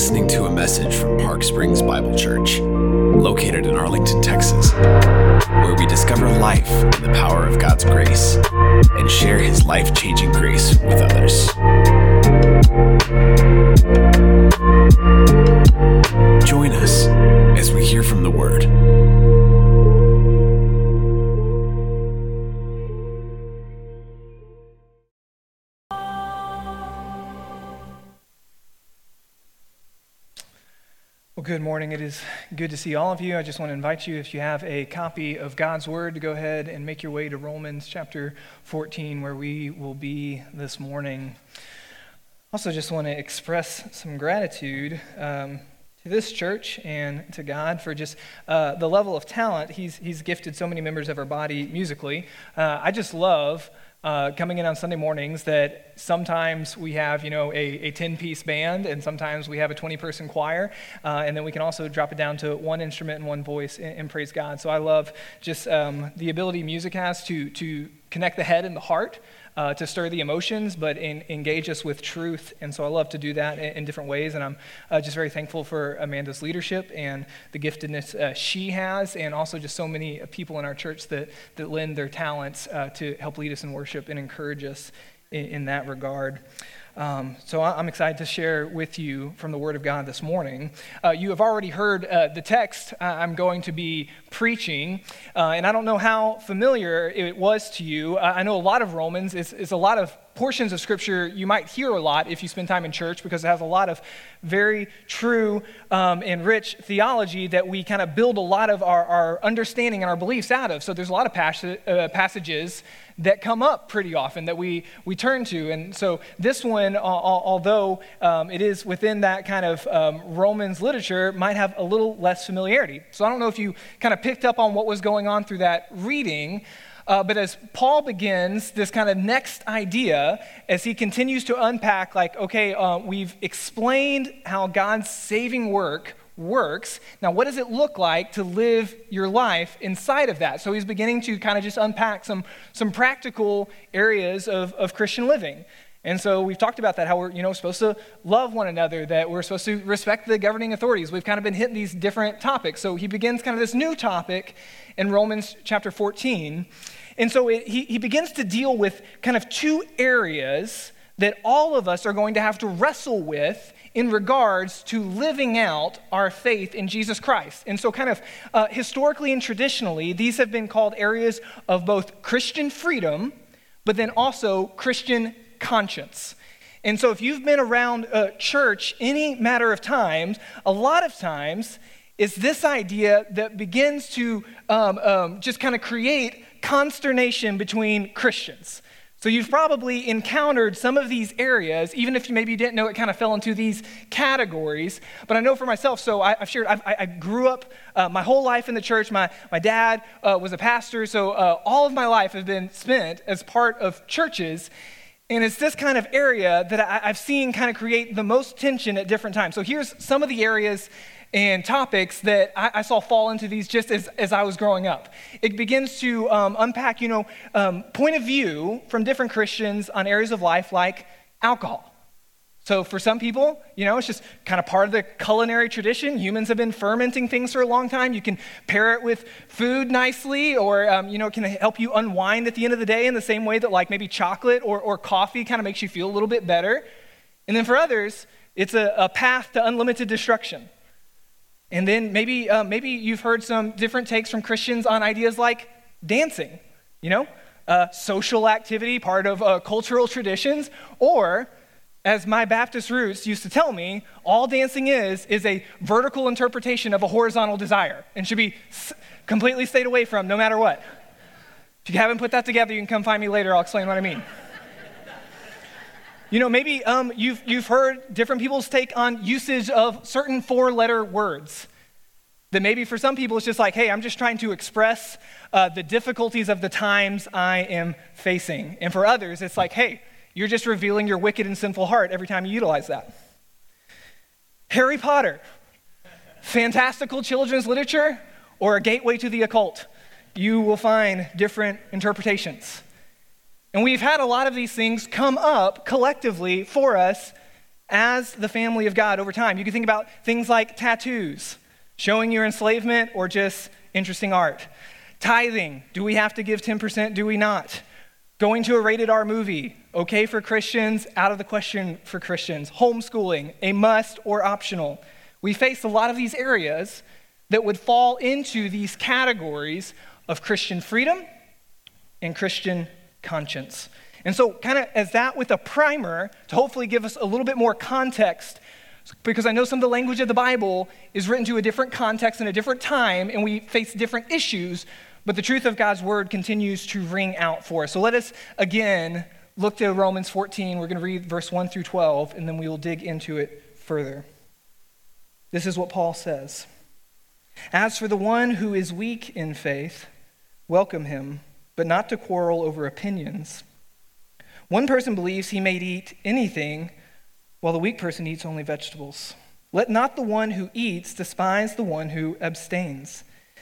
listening to a message from Park Springs Bible Church, located in Arlington, Texas, where we discover life in the power of God's grace and share His life changing grace with others. Good morning. It is good to see all of you. I just want to invite you, if you have a copy of God's Word, to go ahead and make your way to Romans chapter 14, where we will be this morning. Also, just want to express some gratitude um, to this church and to God for just uh, the level of talent He's, he's gifted so many members of our body musically. Uh, I just love uh, coming in on Sunday mornings that sometimes we have, you know, a, a 10-piece band and sometimes we have a 20-person choir, uh, and then we can also drop it down to one instrument and one voice and, and praise God. So I love just um, the ability music has to, to connect the head and the heart uh, to stir the emotions, but in, engage us with truth. And so I love to do that in, in different ways. And I'm uh, just very thankful for Amanda's leadership and the giftedness uh, she has, and also just so many people in our church that, that lend their talents uh, to help lead us in worship and encourage us in, in that regard. Um, so I'm excited to share with you from the Word of God this morning. Uh, you have already heard uh, the text I'm going to be preaching, uh, and I don't know how familiar it was to you. I know a lot of Romans is, is a lot of portions of Scripture you might hear a lot if you spend time in church because it has a lot of very true um, and rich theology that we kind of build a lot of our, our understanding and our beliefs out of. So there's a lot of uh, passages that come up pretty often that we, we turn to. And so this one, although um, it is within that kind of um, Romans literature, might have a little less familiarity. So I don't know if you kind of picked up on what was going on through that reading. Uh, but as Paul begins this kind of next idea, as he continues to unpack, like, okay, uh, we've explained how God's saving work works. Now, what does it look like to live your life inside of that? So he's beginning to kind of just unpack some, some practical areas of, of Christian living. And so we've talked about that, how we're you know, supposed to love one another, that we're supposed to respect the governing authorities. We've kind of been hitting these different topics. So he begins kind of this new topic in Romans chapter 14. And so it, he, he begins to deal with kind of two areas that all of us are going to have to wrestle with in regards to living out our faith in Jesus Christ. And so, kind of uh, historically and traditionally, these have been called areas of both Christian freedom, but then also Christian conscience. And so, if you've been around uh, church any matter of times, a lot of times it's this idea that begins to um, um, just kind of create consternation between Christians. So you've probably encountered some of these areas, even if maybe you maybe didn't know it kind of fell into these categories. But I know for myself, so I, have shared, I've, i grew up uh, my whole life in the church. My, my dad uh, was a pastor, so uh, all of my life has been spent as part of churches. And it's this kind of area that I, I've seen kind of create the most tension at different times. So here's some of the areas and topics that I, I, saw fall into these just as, as I was growing up. It begins to um, unpack, you know, um, point of view from different Christians on areas of life like alcohol. So for some people, you know, it's just kind of part of the culinary tradition. Humans have been fermenting things for a long time. You can pair it with food nicely, or um, you know, it can help you unwind at the end of the day in the same way that like maybe chocolate or, or coffee kind of makes you feel a little bit better. And then for others, it's a, a path to unlimited destruction. And then maybe, uh, maybe you've heard some different takes from Christians on ideas like dancing, you know, uh, social activity, part of uh, cultural traditions, or as my Baptist roots used to tell me, all dancing is is a vertical interpretation of a horizontal desire and should be completely stayed away from no matter what. If you haven't put that together, you can come find me later. I'll explain what I mean. You know, maybe um, you've, you've heard different people's take on usage of certain four letter words. That maybe for some people it's just like, hey, I'm just trying to express uh, the difficulties of the times I am facing. And for others, it's like, hey, you're just revealing your wicked and sinful heart every time you utilize that. Harry Potter, fantastical children's literature, or a gateway to the occult. You will find different interpretations. And we've had a lot of these things come up collectively for us as the family of God over time. You can think about things like tattoos, showing your enslavement, or just interesting art. Tithing, do we have to give 10%? Do we not? Going to a rated R movie, okay for Christians, out of the question for Christians. Homeschooling, a must or optional. We face a lot of these areas that would fall into these categories of Christian freedom and Christian conscience. And so, kind of as that with a primer to hopefully give us a little bit more context, because I know some of the language of the Bible is written to a different context and a different time, and we face different issues. But the truth of God's word continues to ring out for us. So let us again look to Romans 14. We're going to read verse 1 through 12, and then we will dig into it further. This is what Paul says As for the one who is weak in faith, welcome him, but not to quarrel over opinions. One person believes he may eat anything, while the weak person eats only vegetables. Let not the one who eats despise the one who abstains.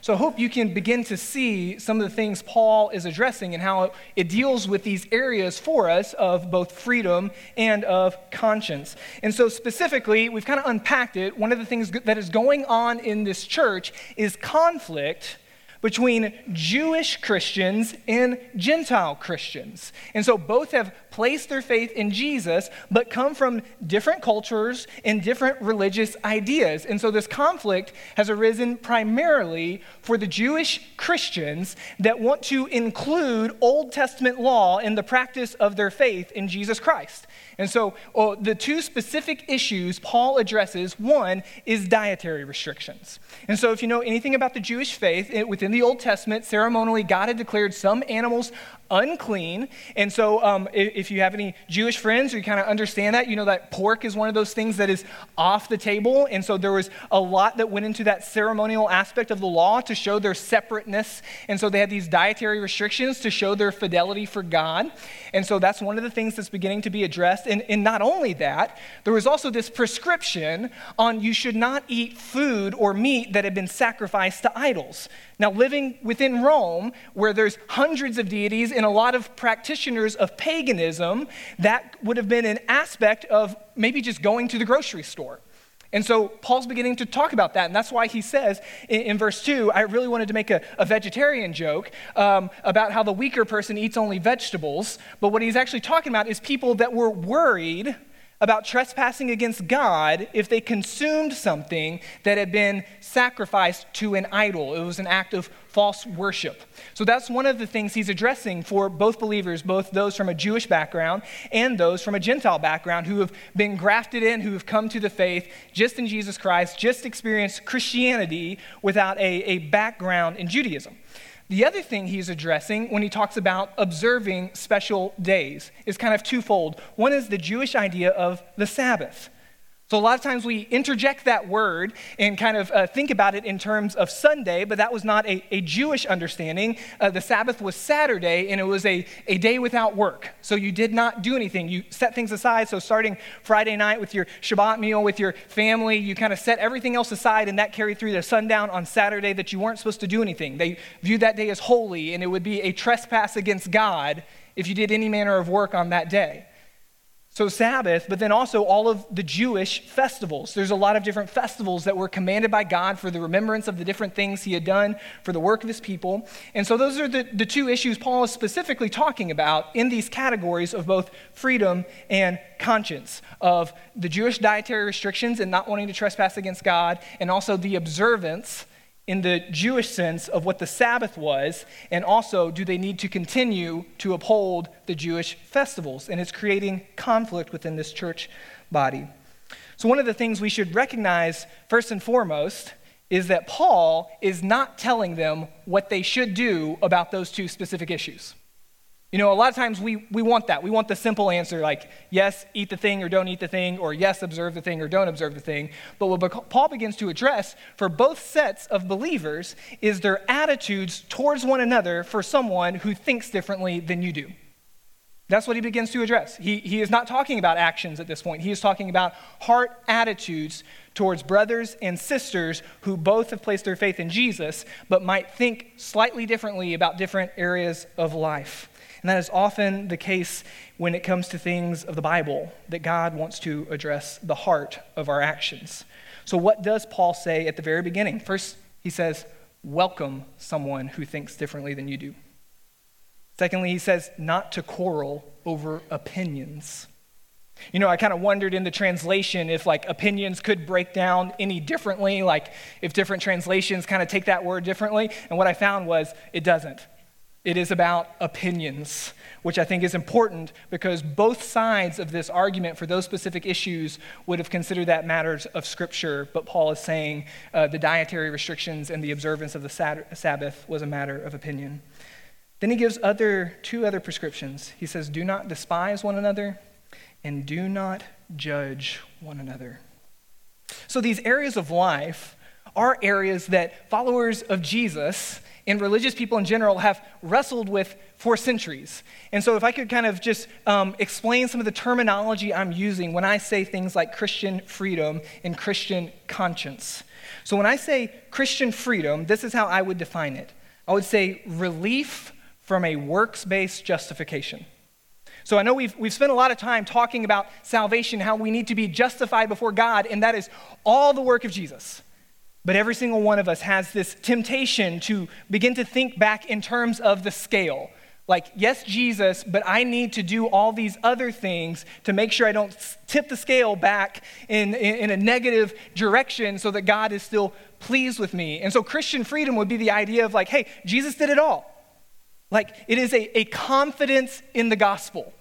So I hope you can begin to see some of the things Paul is addressing and how it deals with these areas for us of both freedom and of conscience. And so, specifically, we've kind of unpacked it. One of the things that is going on in this church is conflict between Jewish Christians and Gentile Christians. And so both have placed their faith in Jesus, but come from different cultures and different religious ideas. And so this conflict has arisen primarily for the Jewish Christians that want to include Old Testament law in the practice of their faith in Jesus Christ. And so, well, the two specific issues Paul addresses one is dietary restrictions. And so, if you know anything about the Jewish faith, it, within the Old Testament, ceremonially, God had declared some animals unclean. And so, um, if, if, you have any Jewish friends or you kind of understand that, you know that pork is one of those things that is off the table. And so, there was a lot that went into that ceremonial aspect of the law to show their separateness. And so, they had these dietary restrictions to show their fidelity for God. And so, that's one of the things that's beginning to be addressed. And, and not only that, there was also this prescription on you should not eat food or meat that had been sacrificed to idols. Now, living within Rome, where there's hundreds of deities and a lot of practitioners of paganism, that would have been an aspect of maybe just going to the grocery store. And so Paul's beginning to talk about that. And that's why he says in, in verse 2, I really wanted to make a, a vegetarian joke um, about how the weaker person eats only vegetables. But what he's actually talking about is people that were worried about trespassing against God if they consumed something that had been sacrificed to an idol. It was an act of false worship. So that's one of the things he's addressing for both believers, both those from a Jewish background and those from a Gentile background who have been grafted in, who have come to the faith just in Jesus Christ, just experienced Christianity without a, a background in Judaism. The other thing he's addressing when he talks about observing special days is kind of twofold. One is the Jewish idea of the Sabbath. So, a lot of times we interject that word and kind of uh, think about it in terms of Sunday, but that was not a, a Jewish understanding. Uh, the Sabbath was Saturday, and it was a, a day without work. So, you did not do anything. You set things aside. So, starting Friday night with your Shabbat meal with your family, you kind of set everything else aside, and that carried through to sundown on Saturday that you weren't supposed to do anything. They viewed that day as holy, and it would be a trespass against God if you did any manner of work on that day. So, Sabbath, but then also all of the Jewish festivals. There's a lot of different festivals that were commanded by God for the remembrance of the different things he had done for the work of his people. And so, those are the, the two issues Paul is specifically talking about in these categories of both freedom and conscience, of the Jewish dietary restrictions and not wanting to trespass against God, and also the observance in the Jewish sense of what the Sabbath was, and also do they need to continue to uphold the Jewish festivals? And it's creating conflict within this church body. So, one of the things we should recognize first and foremost is that Paul is not telling them what they should do about those two specific issues. You know, a lot of times we, we want that. We want the simple answer like, yes, eat the thing or don't eat the thing, or yes, observe the thing or don't observe the thing. But what Paul begins to address for both sets of believers is their attitudes towards one another for someone who thinks differently than you do. That's what he begins to address. He, he is not talking about actions at this point. He is talking about heart attitudes towards brothers and sisters who both have placed their faith in Jesus, but might think slightly differently about different areas of life. And that is often the case when it comes to things of the Bible, that God wants to address the heart of our actions. So, what does Paul say at the very beginning? First, he says, Welcome someone who thinks differently than you do. Secondly, he says, Not to quarrel over opinions. You know, I kind of wondered in the translation if like opinions could break down any differently, like if different translations kind of take that word differently. And what I found was it doesn't. It is about opinions, which I think is important because both sides of this argument for those specific issues would have considered that matters of Scripture. But Paul is saying uh, the dietary restrictions and the observance of the Sabbath was a matter of opinion. Then he gives other, two other prescriptions. He says, Do not despise one another and do not judge one another. So these areas of life are areas that followers of Jesus and religious people in general have wrestled with for centuries. And so, if I could kind of just um, explain some of the terminology I'm using when I say things like Christian freedom and Christian conscience. So, when I say Christian freedom, this is how I would define it I would say relief from a works based justification. So I know we've, we've spent a lot of time talking about salvation, how we need to be justified before God, and that is all the work of Jesus. But every single one of us has this temptation to begin to think back in terms of the scale. Like, yes, Jesus, but I need to do all these other things to make sure I don't tip the scale back in, in, in, a negative direction so that God is still pleased with me. And so, Christian freedom would be the idea of, like, hey, Jesus did it all. Like, it is a, a confidence in the gospel,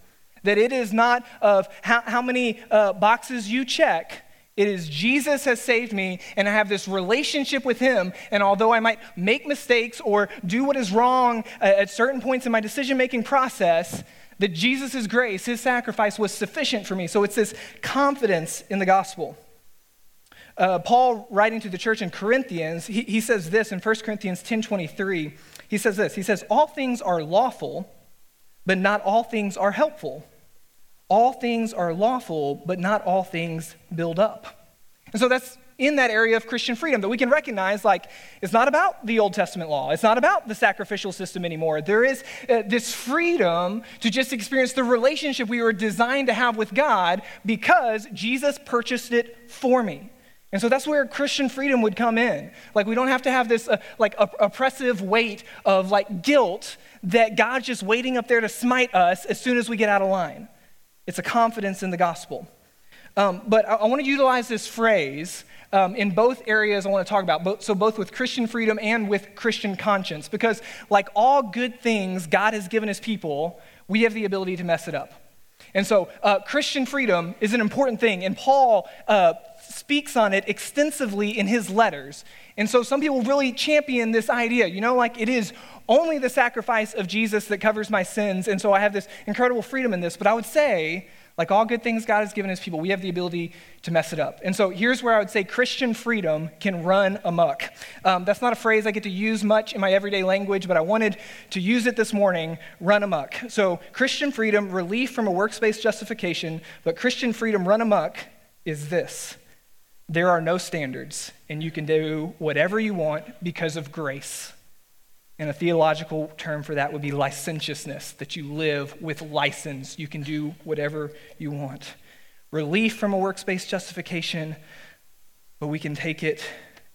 that it is not of how, how many uh, boxes you check it is Jesus has saved me, and I have this relationship with Him. And although I might make mistakes or do what is wrong at certain points in my decision making process, that Jesus' grace, His sacrifice, was sufficient for me. So it's this confidence in the gospel. Uh, Paul, writing to the church in Corinthians, he, he says this in 1 Corinthians 10 23. He says this He says, All things are lawful, but not all things are helpful. All things are lawful, but not all things build up. And so that's in that area of Christian freedom that we can recognize like it's not about the Old Testament law. It's not about the sacrificial system anymore. There is uh, this freedom to just experience the relationship we were designed to have with God because Jesus purchased it for me. And so that's where Christian freedom would come in. Like we don't have to have this uh, like oppressive weight of like guilt that God's just waiting up there to smite us as soon as we get out of line. It's a confidence in the gospel. Um, but I, I want to utilize this phrase um, in both areas I want to talk about, both, so both with Christian freedom and with Christian conscience, because like all good things God has given his people, we have the ability to mess it up. And so uh, Christian freedom is an important thing, and Paul uh, speaks on it extensively in his letters. And so some people really champion this idea, you know, like it is only the sacrifice of Jesus that covers my sins. And so I have this incredible freedom in this. But I would say, like all good things God has given his people, we have the ability to mess it up. And so here's where I would say Christian freedom can run amok. Um, that's not a phrase I get to use much in my everyday language, but I wanted to use it this morning run amok. So Christian freedom, relief from a works-based justification, but Christian freedom run amok is this there are no standards, and you can do whatever you want because of grace. And a theological term for that would be licentiousness, that you live with license. You can do whatever you want. Relief from a works based justification, but we can take it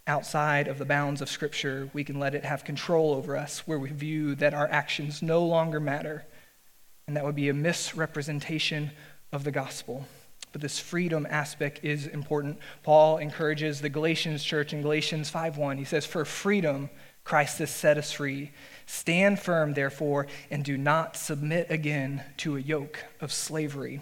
outside of the bounds of Scripture. We can let it have control over us, where we view that our actions no longer matter. And that would be a misrepresentation of the gospel. But this freedom aspect is important. Paul encourages the Galatians church in Galatians 5:1. He says, "For freedom Christ has set us free. Stand firm, therefore, and do not submit again to a yoke of slavery.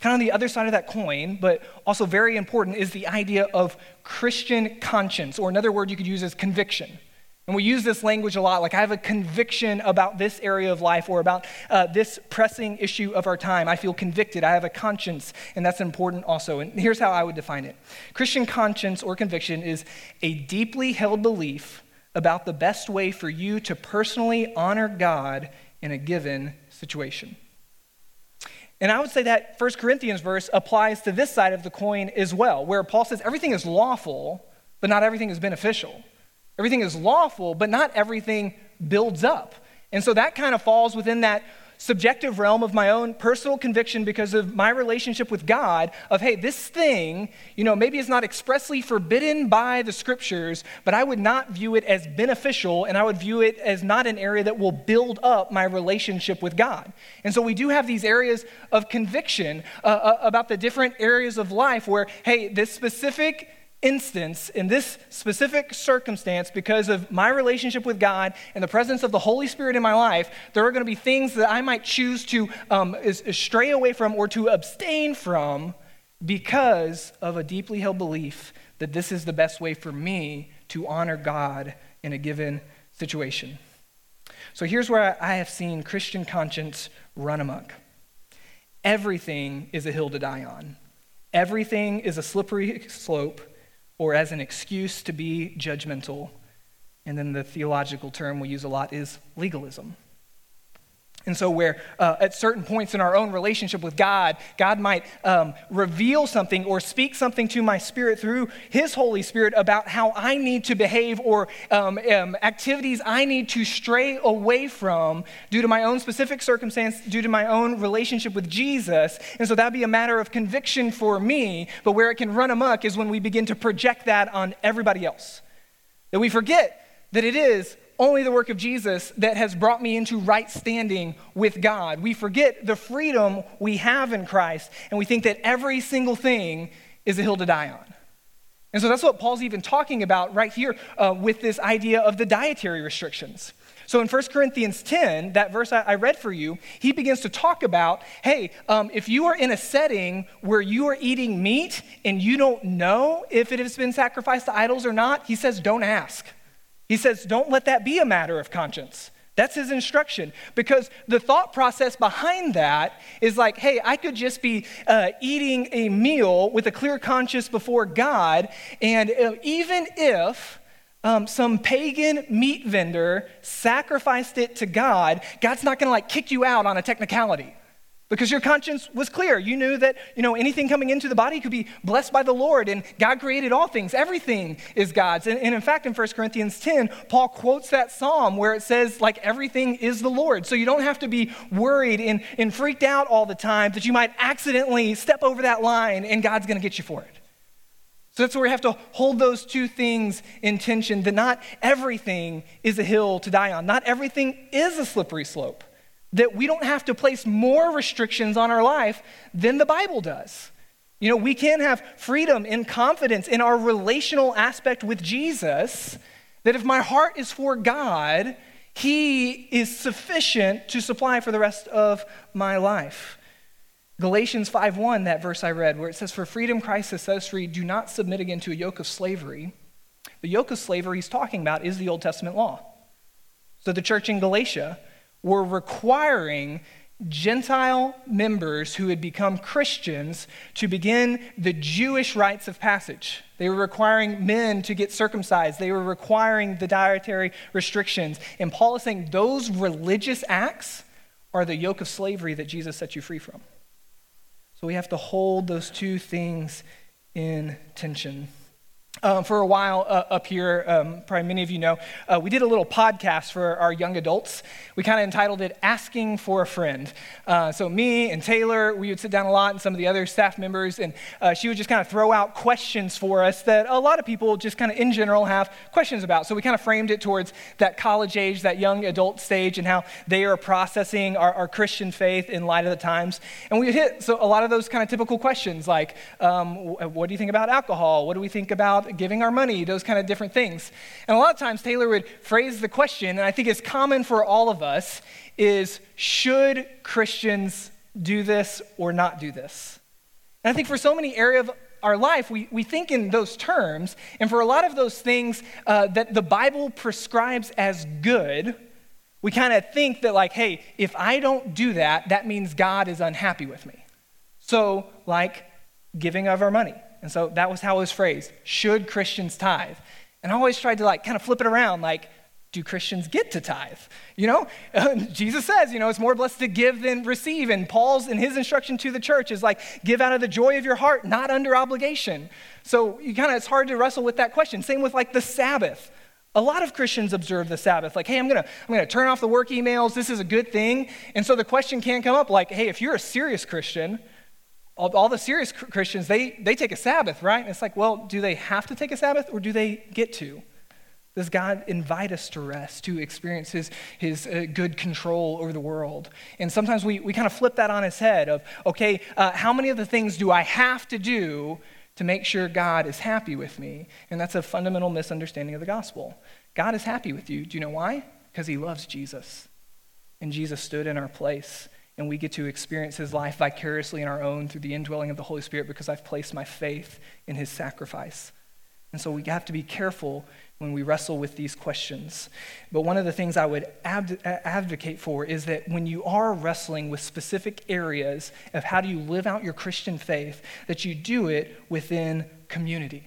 Kind of on the other side of that coin, but also very important, is the idea of Christian conscience, or another word you could use is conviction. And we use this language a lot, like I have a conviction about this area of life or about uh, this pressing issue of our time. I feel convicted. I have a conscience, and that's important also. And here's how I would define it Christian conscience or conviction is a deeply held belief about the best way for you to personally honor God in a given situation. And I would say that 1 Corinthians verse applies to this side of the coin as well, where Paul says everything is lawful, but not everything is beneficial. Everything is lawful, but not everything builds up. And so that kind of falls within that subjective realm of my own personal conviction because of my relationship with God of, hey, this thing, you know, maybe it's not expressly forbidden by the scriptures, but I would not view it as beneficial and I would view it as not an area that will build up my relationship with God. And so we do have these areas of conviction uh, uh about the different areas of life where, hey, this specific instance, in this specific circumstance, because of my relationship with God and the presence of the Holy Spirit in my life, there are going to be things that I might choose to um, stray away from or to abstain from because of a deeply held belief that this is the best way for me to honor God in a given situation. So here's where I have seen Christian conscience run amok. Everything is a hill to die on. Everything is a slippery slope or as an excuse to be judgmental. And then the theological term we use a lot is legalism. And so, where uh, at certain points in our own relationship with God, God might um, reveal something or speak something to my spirit through His Holy Spirit about how I need to behave or um, um, activities I need to stray away from due to my own specific circumstance, due to my own relationship with Jesus. And so, that'd be a matter of conviction for me. But where it can run amok is when we begin to project that on everybody else. That we forget that it is only the work of Jesus that has brought me into right standing with God. We forget the freedom we have in Christ, and we think that every single thing is a hill to die on. And so that's what Paul's even talking about right here uh, with this idea of the dietary restrictions. So in 1 Corinthians 10, that verse I, read for you, he begins to talk about hey, um, if you are in a setting where you are eating meat and you don't know if it has been sacrificed to idols or not, he says, don't ask. He says, don't let that be a matter of conscience. That's his instruction. Because the thought process behind that is like, hey, I could just be uh, eating a meal with a clear conscience before God, and uh, even if um, some pagan meat vendor sacrificed it to God, God's not gonna like kick you out on a technicality because your conscience was clear. You knew that, you know, anything coming into the body could be blessed by the Lord and God created all things. Everything is God's. And, and, in fact, in 1 Corinthians 10, Paul quotes that psalm where it says, like, everything is the Lord. So you don't have to be worried and, and freaked out all the time that you might accidentally step over that line and God's going to get you for it. So that's where we have to hold those two things in tension that not everything is a hill to die on, not everything is a slippery slope that we don't have to place more restrictions on our life than the Bible does. You know, we can have freedom and confidence in our relational aspect with Jesus, that if my heart is for God, He is sufficient to supply for the rest of my life. Galatians 5:1, that verse I read, where it says, For freedom Christ has set us free, do not submit again to a yoke of slavery. The yoke of slavery he's talking about is the Old Testament law. So the church in Galatia were requiring Gentile members who had become Christians to begin the Jewish rites of passage. They were requiring men to get circumcised. They were requiring the dietary restrictions. And Paul is saying those religious acts are the yoke of slavery that Jesus set you free from. So we have to hold those two things in tension. Um, for a while uh, up here, um, probably many of you know, uh, we did a little podcast for our young adults. We kind of entitled it Asking for a Friend. Uh, so, me and Taylor, we would sit down a lot, and some of the other staff members, and uh, she would just kind of throw out questions for us that a lot of people just kind of in general have questions about. So, we kind of framed it towards that college age, that young adult stage, and how they are processing our, our Christian faith in light of the times. And we hit so a lot of those kind of typical questions like, um, what do you think about alcohol? What do we think about giving our money, those kind of different things. And a lot of times Taylor would phrase the question, and I think it's common for all of us, is should Christians do this or not do this? And I think for so many areas of our life, we, we think in those terms, and for a lot of those things uh, that the Bible prescribes as good, we kind of think that, like, hey, if I don't do that, that means God is unhappy with me. So, like, giving of our money. And so that was how it was phrased. Should Christians tithe? And I always tried to like kind of flip it around, like, do Christians get to tithe? You know, Jesus says, you know, it's more blessed to give than receive. And Paul's in his instruction to the church is like, give out of the joy of your heart, not under obligation. So you kind of, it's hard to wrestle with that question. Same with like the Sabbath. A lot of Christians observe the Sabbath, like, hey, I'm gonna, I'm gonna turn off the work emails. This is a good thing. And so the question can come up, like, hey, if you're a serious Christian, all, all the serious Christians, they, they take a Sabbath, right? And it's like, well, do they have to take a Sabbath or do they get to? Does God invite us to rest, to experience His, his uh, good control over the world? And sometimes we, we kind of flip that on its head of, okay, uh, how many of the things do I have to do to make sure God is happy with me? And that's a fundamental misunderstanding of the gospel. God is happy with you. Do you know why? Because He loves Jesus. And Jesus stood in our place and we get to experience his life vicariously in our own through the indwelling of the Holy Spirit because I've placed my faith in his sacrifice. And so we have to be careful when we wrestle with these questions. But one of the things I would advocate for is that when you are wrestling with specific areas of how do you live out your Christian faith, that you do it within community.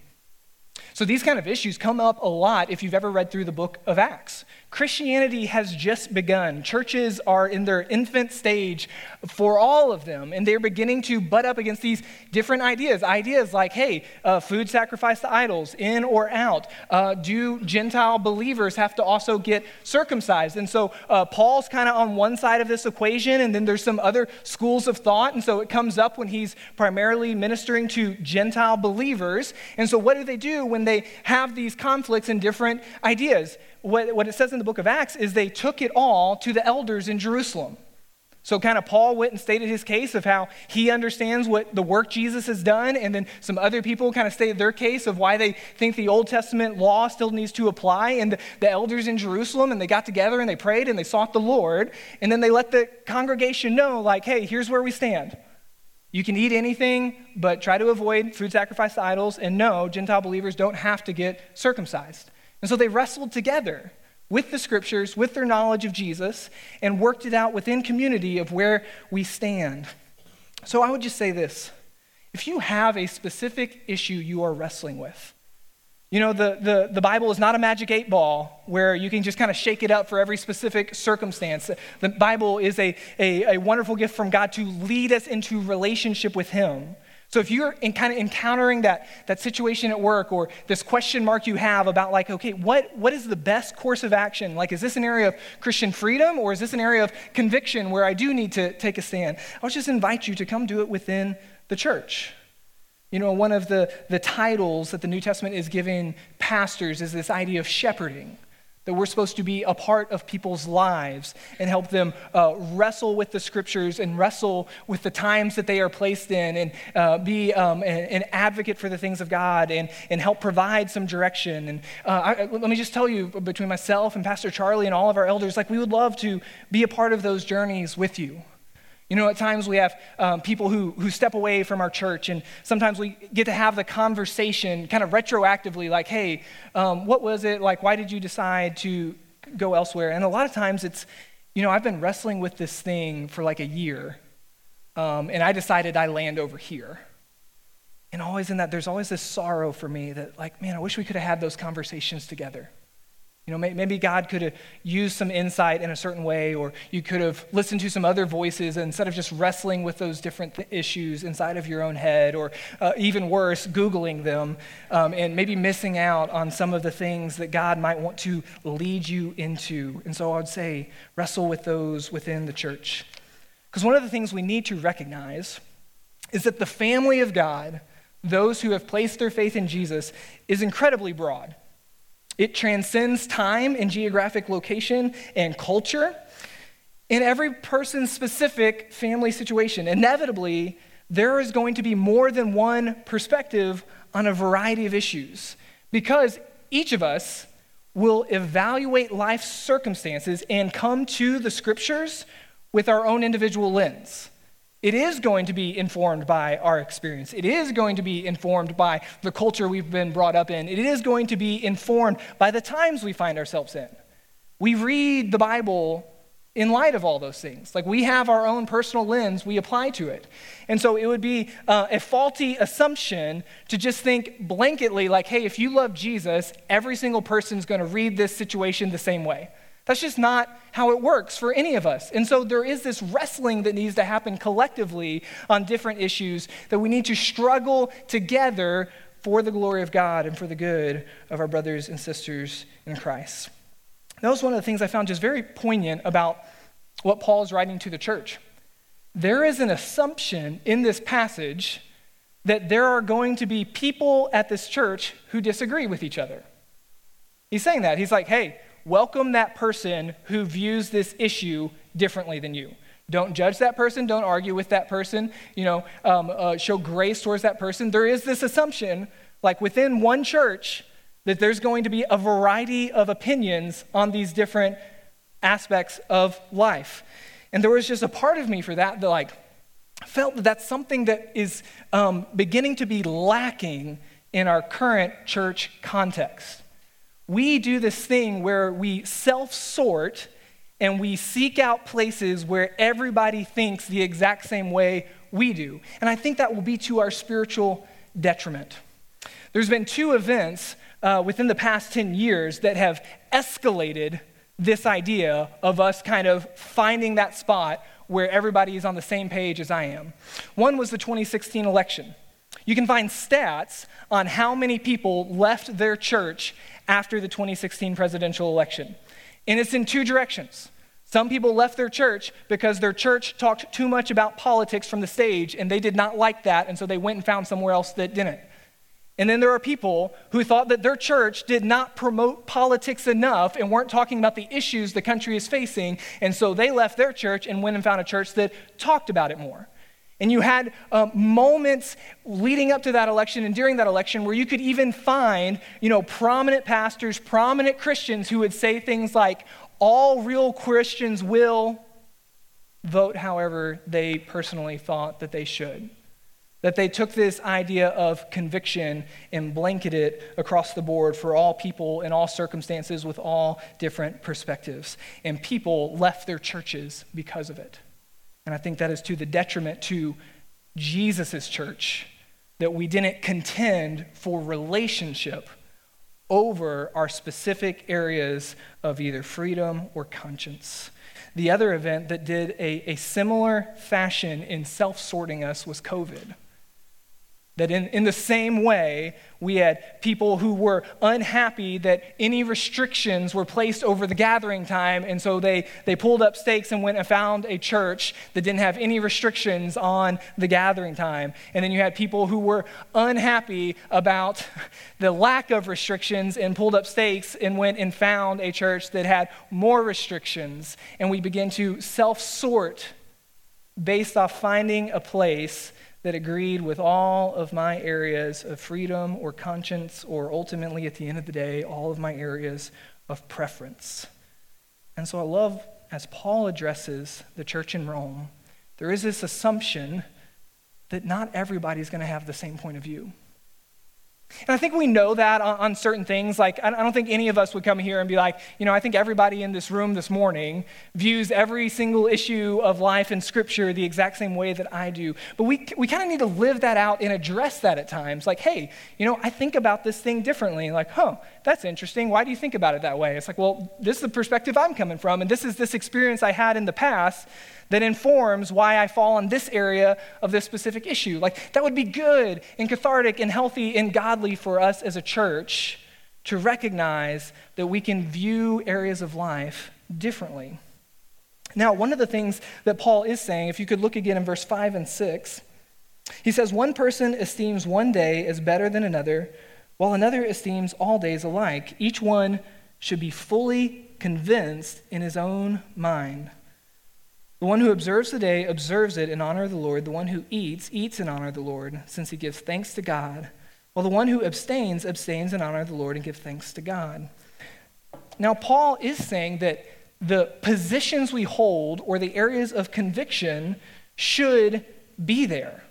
So these kind of issues come up a lot if you've ever read through the book of Acts. Christianity has just begun. Churches are in their infant stage for all of them, and they're beginning to butt up against these different ideas. Ideas like, hey, uh, food sacrifice to idols, in or out? Uh, do Gentile believers have to also get circumcised? And so uh, Paul's kind of on one side of this equation, and then there's some other schools of thought. And so it comes up when he's primarily ministering to Gentile believers. And so what do they do when they have these conflicts and different ideas? What, what it says in the book of Acts is they took it all to the elders in Jerusalem. So, kind of, Paul went and stated his case of how he understands what the work Jesus has done, and then some other people kind of stated their case of why they think the Old Testament law still needs to apply. And the, the elders in Jerusalem, and they got together and they prayed and they sought the Lord, and then they let the congregation know, like, hey, here's where we stand. You can eat anything, but try to avoid food sacrificed to idols, and no, Gentile believers don't have to get circumcised. And so they wrestled together with the scriptures, with their knowledge of Jesus, and worked it out within community of where we stand. So I would just say this if you have a specific issue you are wrestling with, you know, the, the, the Bible is not a magic eight ball where you can just kind of shake it up for every specific circumstance. The Bible is a, a, a wonderful gift from God to lead us into relationship with Him. So if you're in kind of encountering that, that situation at work or this question mark you have about like, okay, what, what is the best course of action? Like, is this an area of Christian freedom or is this an area of conviction where I do need to take a stand? I would just invite you to come do it within the church. You know, one of the, the titles that the New Testament is giving pastors is this idea of shepherding that we're supposed to be a part of people's lives and help them uh, wrestle with the scriptures and wrestle with the times that they are placed in and uh, be um, an, an, advocate for the things of God and, and help provide some direction. And uh, I, let me just tell you, between myself and Pastor Charlie and all of our elders, like we would love to be a part of those journeys with you. You know, at times we have um, people who, who step away from our church, and sometimes we get to have the conversation kind of retroactively, like, hey, um, what was it? Like, why did you decide to go elsewhere? And a lot of times it's, you know, I've been wrestling with this thing for like a year, um, and I decided I land over here. And always in that, there's always this sorrow for me that, like, man, I wish we could have had those conversations together. You know, maybe God could have used some insight in a certain way, or you could have listened to some other voices instead of just wrestling with those different th- issues inside of your own head, or uh, even worse, Googling them, um, and maybe missing out on some of the things that God might want to lead you into. And so I would say, wrestle with those within the church. Because one of the things we need to recognize is that the family of God, those who have placed their faith in Jesus, is incredibly broad. It transcends time and geographic location and culture in every person's specific family situation. Inevitably, there is going to be more than one perspective on a variety of issues because each of us will evaluate life's circumstances and come to the scriptures with our own individual lens. It is going to be informed by our experience. It is going to be informed by the culture we've been brought up in. It is going to be informed by the times we find ourselves in. We read the Bible in light of all those things. Like we have our own personal lens we apply to it. And so it would be uh, a faulty assumption to just think blanketly, like, hey, if you love Jesus, every single person's going to read this situation the same way. That's just not how it works for any of us. And so there is this wrestling that needs to happen collectively on different issues that we need to struggle together for the glory of God and for the good of our brothers and sisters in Christ. That was one of the things I found just very poignant about what Paul is writing to the church. There is an assumption in this passage that there are going to be people at this church who disagree with each other. He's saying that. He's like, hey, welcome that person who views this issue differently than you. Don't judge that person. Don't argue with that person. You know, um, uh, show grace towards that person. There is this assumption, like within one church, that there's going to be a variety of opinions on these different aspects of life. And there was just a part of me for that that, like, felt that that's something that is um, beginning to be lacking in our current church context we do this thing where we self sort and we seek out places where everybody thinks the exact same way we do. And I think that will be to our spiritual detriment. There's been two events uh, within the past 10 years that have escalated this idea of us kind of finding that spot where everybody is on the same page as I am. One was the 2016 election. You can find stats on how many people left their church after the 2016 presidential election. And it's in two directions. Some people left their church because their church talked too much about politics from the stage and they did not like that, and so they went and found somewhere else that didn't. And then there are people who thought that their church did not promote politics enough and weren't talking about the issues the country is facing, and so they left their church and went and found a church that talked about it more. And you had uh, moments leading up to that election and during that election where you could even find, you know, prominent pastors, prominent Christians who would say things like, all real Christians will vote however they personally thought that they should. That they took this idea of conviction and blanketed it across the board for all people in all circumstances with all different perspectives. And people left their churches because of it. And I think that is to the detriment to Jesus' church that we didn't contend for relationship over our specific areas of either freedom or conscience. The other event that did a, a similar fashion in self sorting us was COVID. That in, in the same way, we had people who were unhappy that any restrictions were placed over the gathering time, and so they, they pulled up stakes and went and found a church that didn't have any restrictions on the gathering time. And then you had people who were unhappy about the lack of restrictions and pulled up stakes and went and found a church that had more restrictions. And we began to self sort based off finding a place that agreed with all of my areas of freedom or conscience, or ultimately, at the end of the day, all of my areas of preference. And so I love, as Paul addresses the church in Rome, there is this assumption that not everybody's going to have the same point of view. And I think we know that on, on, certain things. Like, I don't think any of us would come here and be like, you know, I think everybody in this room this morning views every single issue of life in Scripture the exact same way that I do. But we, we kind of need to live that out and address that at times. Like, hey, you know, I think about this thing differently. Like, huh, that's interesting. Why do you think about it that way? It's like, well, this is the perspective I'm coming from, and this is this experience I had in the past that informs why I fall on this area of this specific issue. Like, that would be good and cathartic and healthy and godly for us as a church to recognize that we can view areas of life differently. Now, one of the things that Paul is saying, if you could look again in verse 5 and 6, he says, One person esteems one day as better than another, while another esteems all days alike. Each one should be fully convinced in his own mind. The one who observes the day observes it in honor of the Lord. The one who eats, eats in honor of the Lord, since he gives thanks to God. While the one who abstains, abstains in honor of the Lord and gives thanks to God. Now, Paul is saying that the positions we hold or the areas of conviction should be there.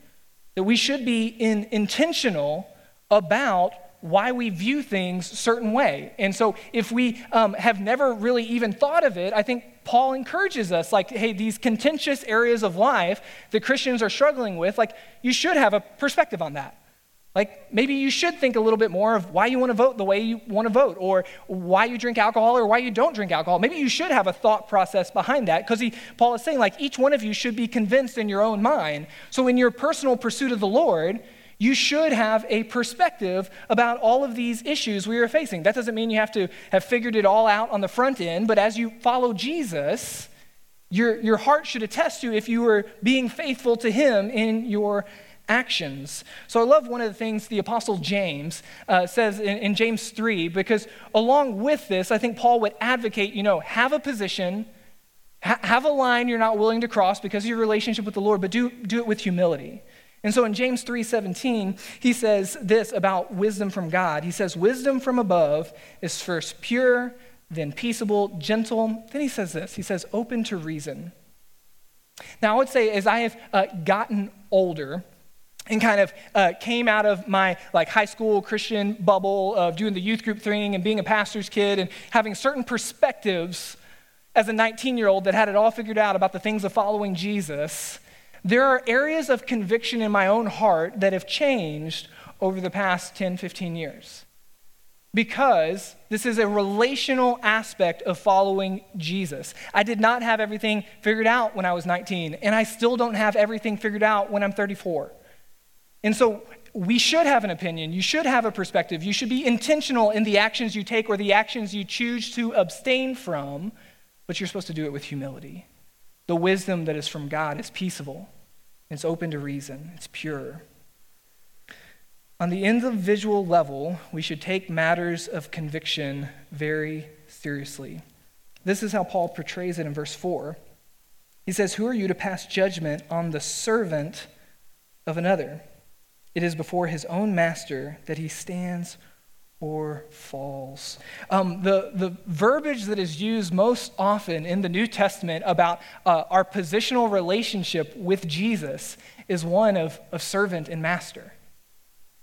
That we should be in, intentional about why we view things certain way. And so if we um, have never really even thought of it, I think Paul encourages us like, hey, these contentious areas of life that Christians are struggling with, like, you should have a perspective on that. Like, maybe you should think a little bit more of why you want to vote the way you want to vote, or why you drink alcohol, or why you don't drink alcohol. Maybe you should have a thought process behind that, because Paul is saying, like, each one of you should be convinced in your own mind. So, in your personal pursuit of the Lord, you should have a perspective about all of these issues we are facing. That doesn't mean you have to have figured it all out on the front end, but as you follow Jesus, your, your heart should attest to if you are being faithful to Him in your actions. So I love one of the things the Apostle James uh, says in, in James 3, because along with this, I think Paul would advocate, you know, have a position, ha- have a line you're not willing to cross because of your relationship with the Lord, but do, do it with humility. And so in James 3:17, he says this about wisdom from God. He says wisdom from above is first pure, then peaceable, gentle. Then he says this. He says open to reason. Now I would say as I have uh, gotten older, and kind of uh, came out of my like high school christian bubble of doing the youth group thing and being a pastor's kid and having certain perspectives as a 19 year old that had it all figured out about the things of following jesus there are areas of conviction in my own heart that have changed over the past 10, 15 years. Because this is a relational aspect of following Jesus. I did not have everything figured out when I was 19, and I still don't have everything figured out when I'm 34. And so we should have an opinion. You should have a perspective. You should be intentional in the actions you take or the actions you choose to abstain from, but you're supposed to do it with humility. The wisdom that is from God is peaceable, it's open to reason, it's pure. On the individual level, we should take matters of conviction very seriously. This is how Paul portrays it in verse 4. He says, Who are you to pass judgment on the servant of another? It is before his own master that he stands or falls. Um, the, the verbiage that is used most often in the New Testament about uh, our positional relationship with Jesus is one of, of servant and master.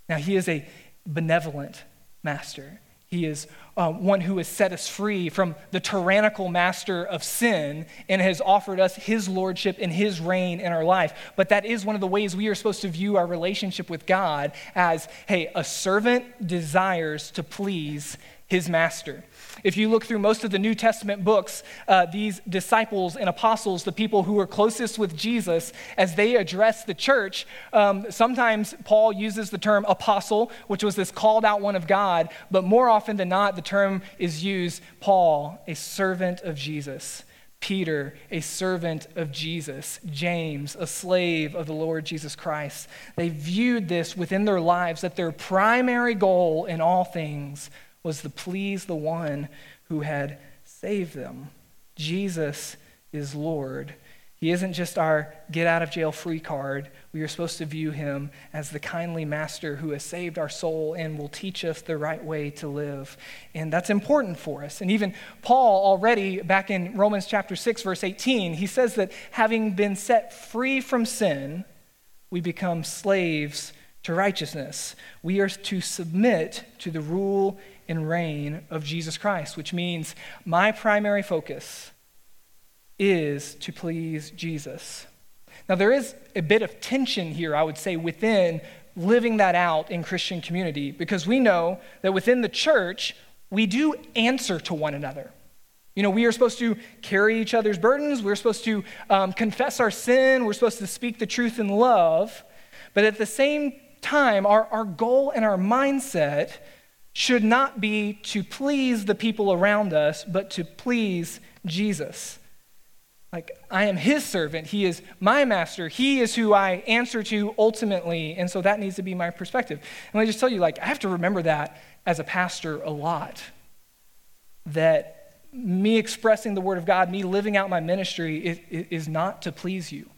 Now, he is a benevolent master. He is uh, one who has set us free from the tyrannical master of sin and has offered us his lordship and his reign in our life. But that is one of the ways we are supposed to view our relationship with God as hey, a servant desires to please his master. If you look through most of the New Testament books, uh, these disciples and apostles, the people who were closest with Jesus, as they address the church, um, sometimes Paul uses the term apostle, which was this called out one of God, but more often than not, the term is used Paul, a servant of Jesus. Peter, a servant of Jesus, James, a slave of the Lord Jesus Christ. They viewed this within their lives that their primary goal in all things was to please the one who had saved them. Jesus is Lord. He isn't just our get out of jail free card. We are supposed to view him as the kindly master who has saved our soul and will teach us the right way to live. And that's important for us. And even Paul, already back in Romans chapter 6, verse 18, he says that having been set free from sin, we become slaves to righteousness. We are to submit to the rule and reign of Jesus Christ, which means my primary focus is to please Jesus. Now, there is a bit of tension here, I would say, within living that out in Christian community because we know that within the church, we do answer to one another. You know, we are supposed to carry each other's burdens. We're supposed to um, confess our sin. We're supposed to speak the truth in love. But at the same time, our, our goal and our mindset should not be to please the people around us, but to please Jesus. Like, I am his servant. He is my master. He is who I answer to ultimately. And so that needs to be my perspective. And I just tell you, like, I have to remember that as a pastor a lot. That me expressing the word of God, me living out my ministry is, is not to please you.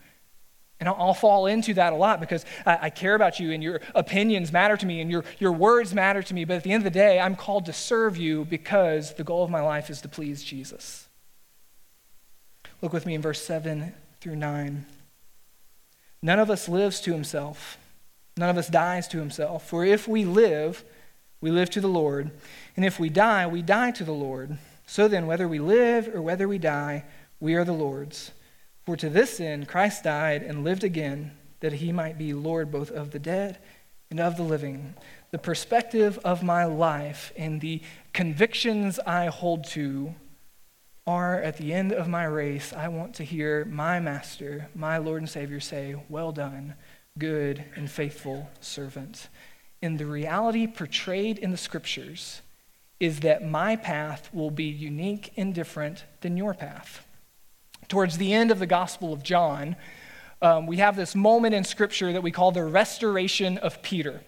And I'll fall into that a lot because I, care about you and your opinions matter to me and your, your words matter to me. But at the end of the day, I'm called to serve you because the goal of my life is to please Jesus. Look with me in verse 7 through 9. None of us lives to himself, none of us dies to himself. For if we live, we live to the Lord. And if we die, we die to the Lord. So then, whether we live or whether we die, we are the Lord's. For to this end Christ died and lived again, that he might be Lord both of the dead and of the living. The perspective of my life and the convictions I hold to are at the end of my race, I want to hear my Master, my Lord and Savior say, Well done, good and faithful servant. And the reality portrayed in the scriptures is that my path will be unique and different than your path towards the end of the Gospel of John, um, we have this moment in Scripture that we call the restoration of Peter.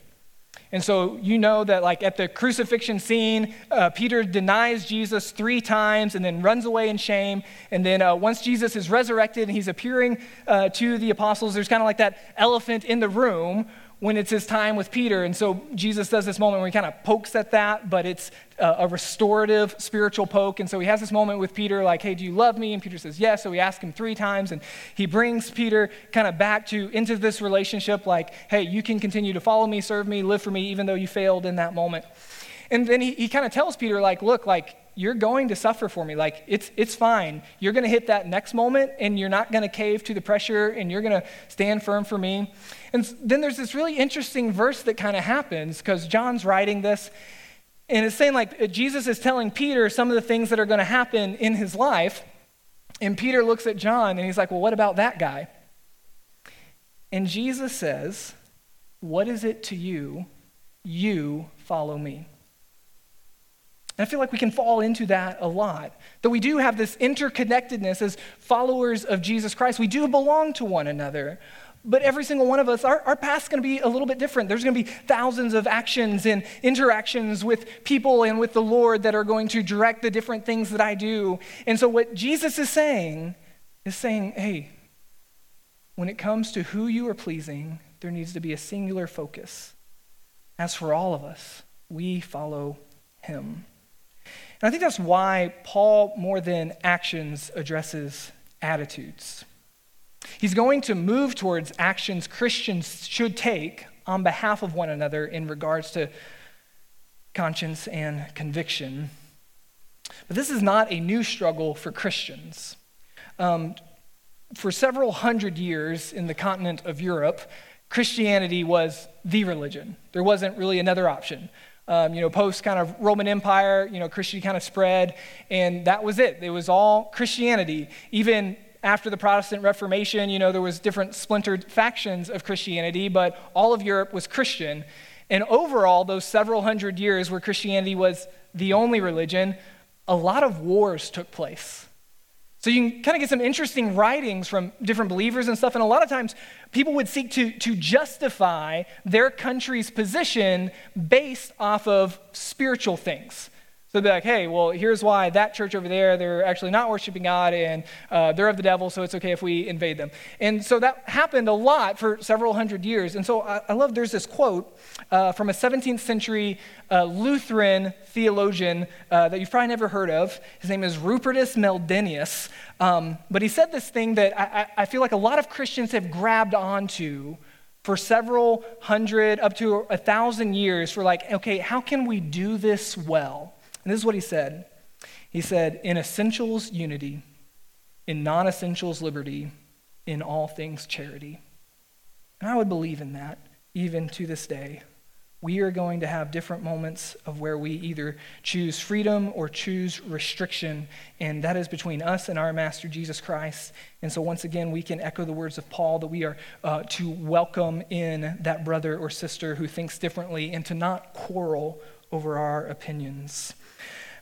And so you know that, like at the crucifixion scene, uh, Peter denies Jesus three times and then runs away in shame. And then uh, once Jesus is resurrected and he's appearing uh, to the apostles, there's kind of like that elephant in the room when it's his time with Peter. And so Jesus does this moment where he kind of pokes at that, but it's a restorative spiritual poke. And so he has this moment with Peter, like, hey, do you love me? And Peter says, yes. So he asks him three times, and he brings Peter kind of back to into this relationship, like, hey, you can continue to follow me, serve me, live for me, even though you failed in that moment. And then he, he kind of tells Peter, like, look, like, you're going to suffer for me. Like, it's, it's fine. You're going to hit that next moment, and you're not going to cave to the pressure, and you're going to stand firm for me. And then there's this really interesting verse that kind of happens because John's writing this, and it's saying, like, uh, Jesus is telling Peter some of the things that are going to happen in his life. And Peter looks at John, and he's like, well, what about that guy? And Jesus says, What is it to you? You follow me. And I feel like we can fall into that a lot. That we do have this interconnectedness as followers of Jesus Christ. We do belong to one another. But every single one of us, our, our path's going to be a little bit different. There's going to be thousands of actions and interactions with people and with the Lord that are going to direct the different things that I do. And so, what Jesus is saying is saying, hey, when it comes to who you are pleasing, there needs to be a singular focus. As for all of us, we follow him. And I think that's why Paul, more than actions, addresses attitudes. He's going to move towards actions Christians should take on behalf of one another in regards to conscience and conviction. But this is not a new struggle for Christians. Um, for several hundred years in the continent of Europe, Christianity was the religion. There wasn't really another option. Um, you know, post kind of Roman Empire, you know, Christianity kind of spread, and that was it. It was all Christianity. Even after the Protestant Reformation, you know, there was different splintered factions of Christianity, but all of Europe was Christian. And overall, those several hundred years where Christianity was the only religion, a lot of wars took place. So you can kind of get some interesting writings from different believers and stuff. And a lot of times people would seek to, to justify their country's position based off of spiritual things. So they'd be like, hey, well, here's why that church over there, they're actually not worshiping God and uh, they're of the devil, so it's okay if we invade them. And so that happened a lot for several hundred years. And so I, I love there's this quote uh, from a 17th century uh, Lutheran theologian uh, that you've probably never heard of. His name is Rupertus Meldenius. Um, but he said this thing that I, I feel like a lot of Christians have grabbed onto for several hundred, up to a thousand years, for like, okay, how can we do this well? And this is what he said. He said, in essentials, unity, in non essentials, liberty, in all things, charity. And I would believe in that even to this day we are going to have different moments of where we either choose freedom or choose restriction, and that is between us and our Master Jesus Christ. And so, once again, we can echo the words of Paul that we are uh, to welcome in that brother or sister who thinks differently and to not quarrel over our opinions.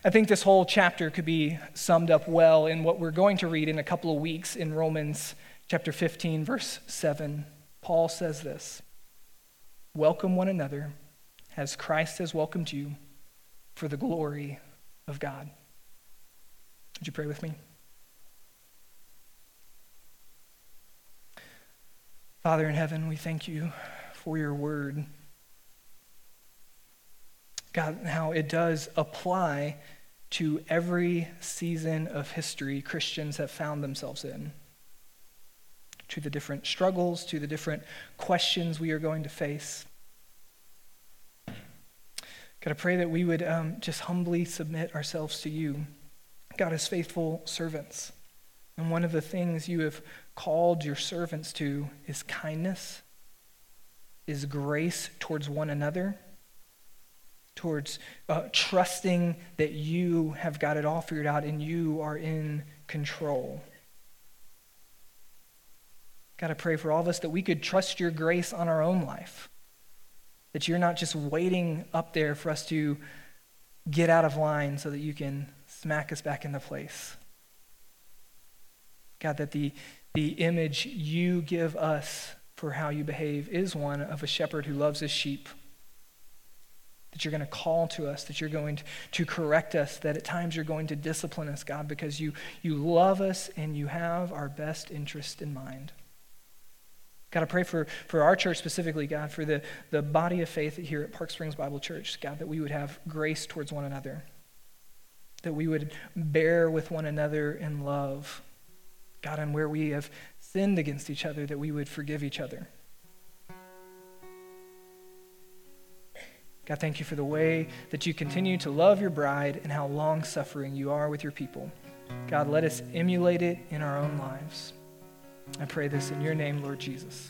I think this whole chapter could be summed up well in what we're going to read in a couple of weeks in Romans chapter 15, verse 7. Paul says this Welcome one another as Christ has welcomed you for the glory of God. Would you pray with me? Father in heaven, we thank you for your word. God, how it does apply to every season of history Christians have found themselves in, to the different struggles, to the different questions we are going to face. God, I pray that we would um, just humbly submit ourselves to you, God, as faithful servants. And one of the things you have called your servants to is kindness, is grace towards one another, towards uh, trusting that you have got it all figured out and you are in control. God, I pray for all of us that we could trust your grace on our own life. That you're not just waiting up there for us to get out of line so that you can smack us back into place. God, that the, the image you give us for how you behave is one of a shepherd who loves his sheep. That you're going to call to us, that you're going to, correct us, that at times you're going to discipline us, God, because you, you love us and you have our best interest in mind. God, I pray for, for our church specifically, God, for the, the body of faith here at Park Springs Bible Church, God, that we would have grace towards one another, that we would bear with one another in love. God, and where we have sinned against each other, that we would forgive each other. God, thank you for the way that you continue to love your bride and how long suffering you are with your people. God, let us emulate it in our own lives. I pray this in your name, Lord Jesus.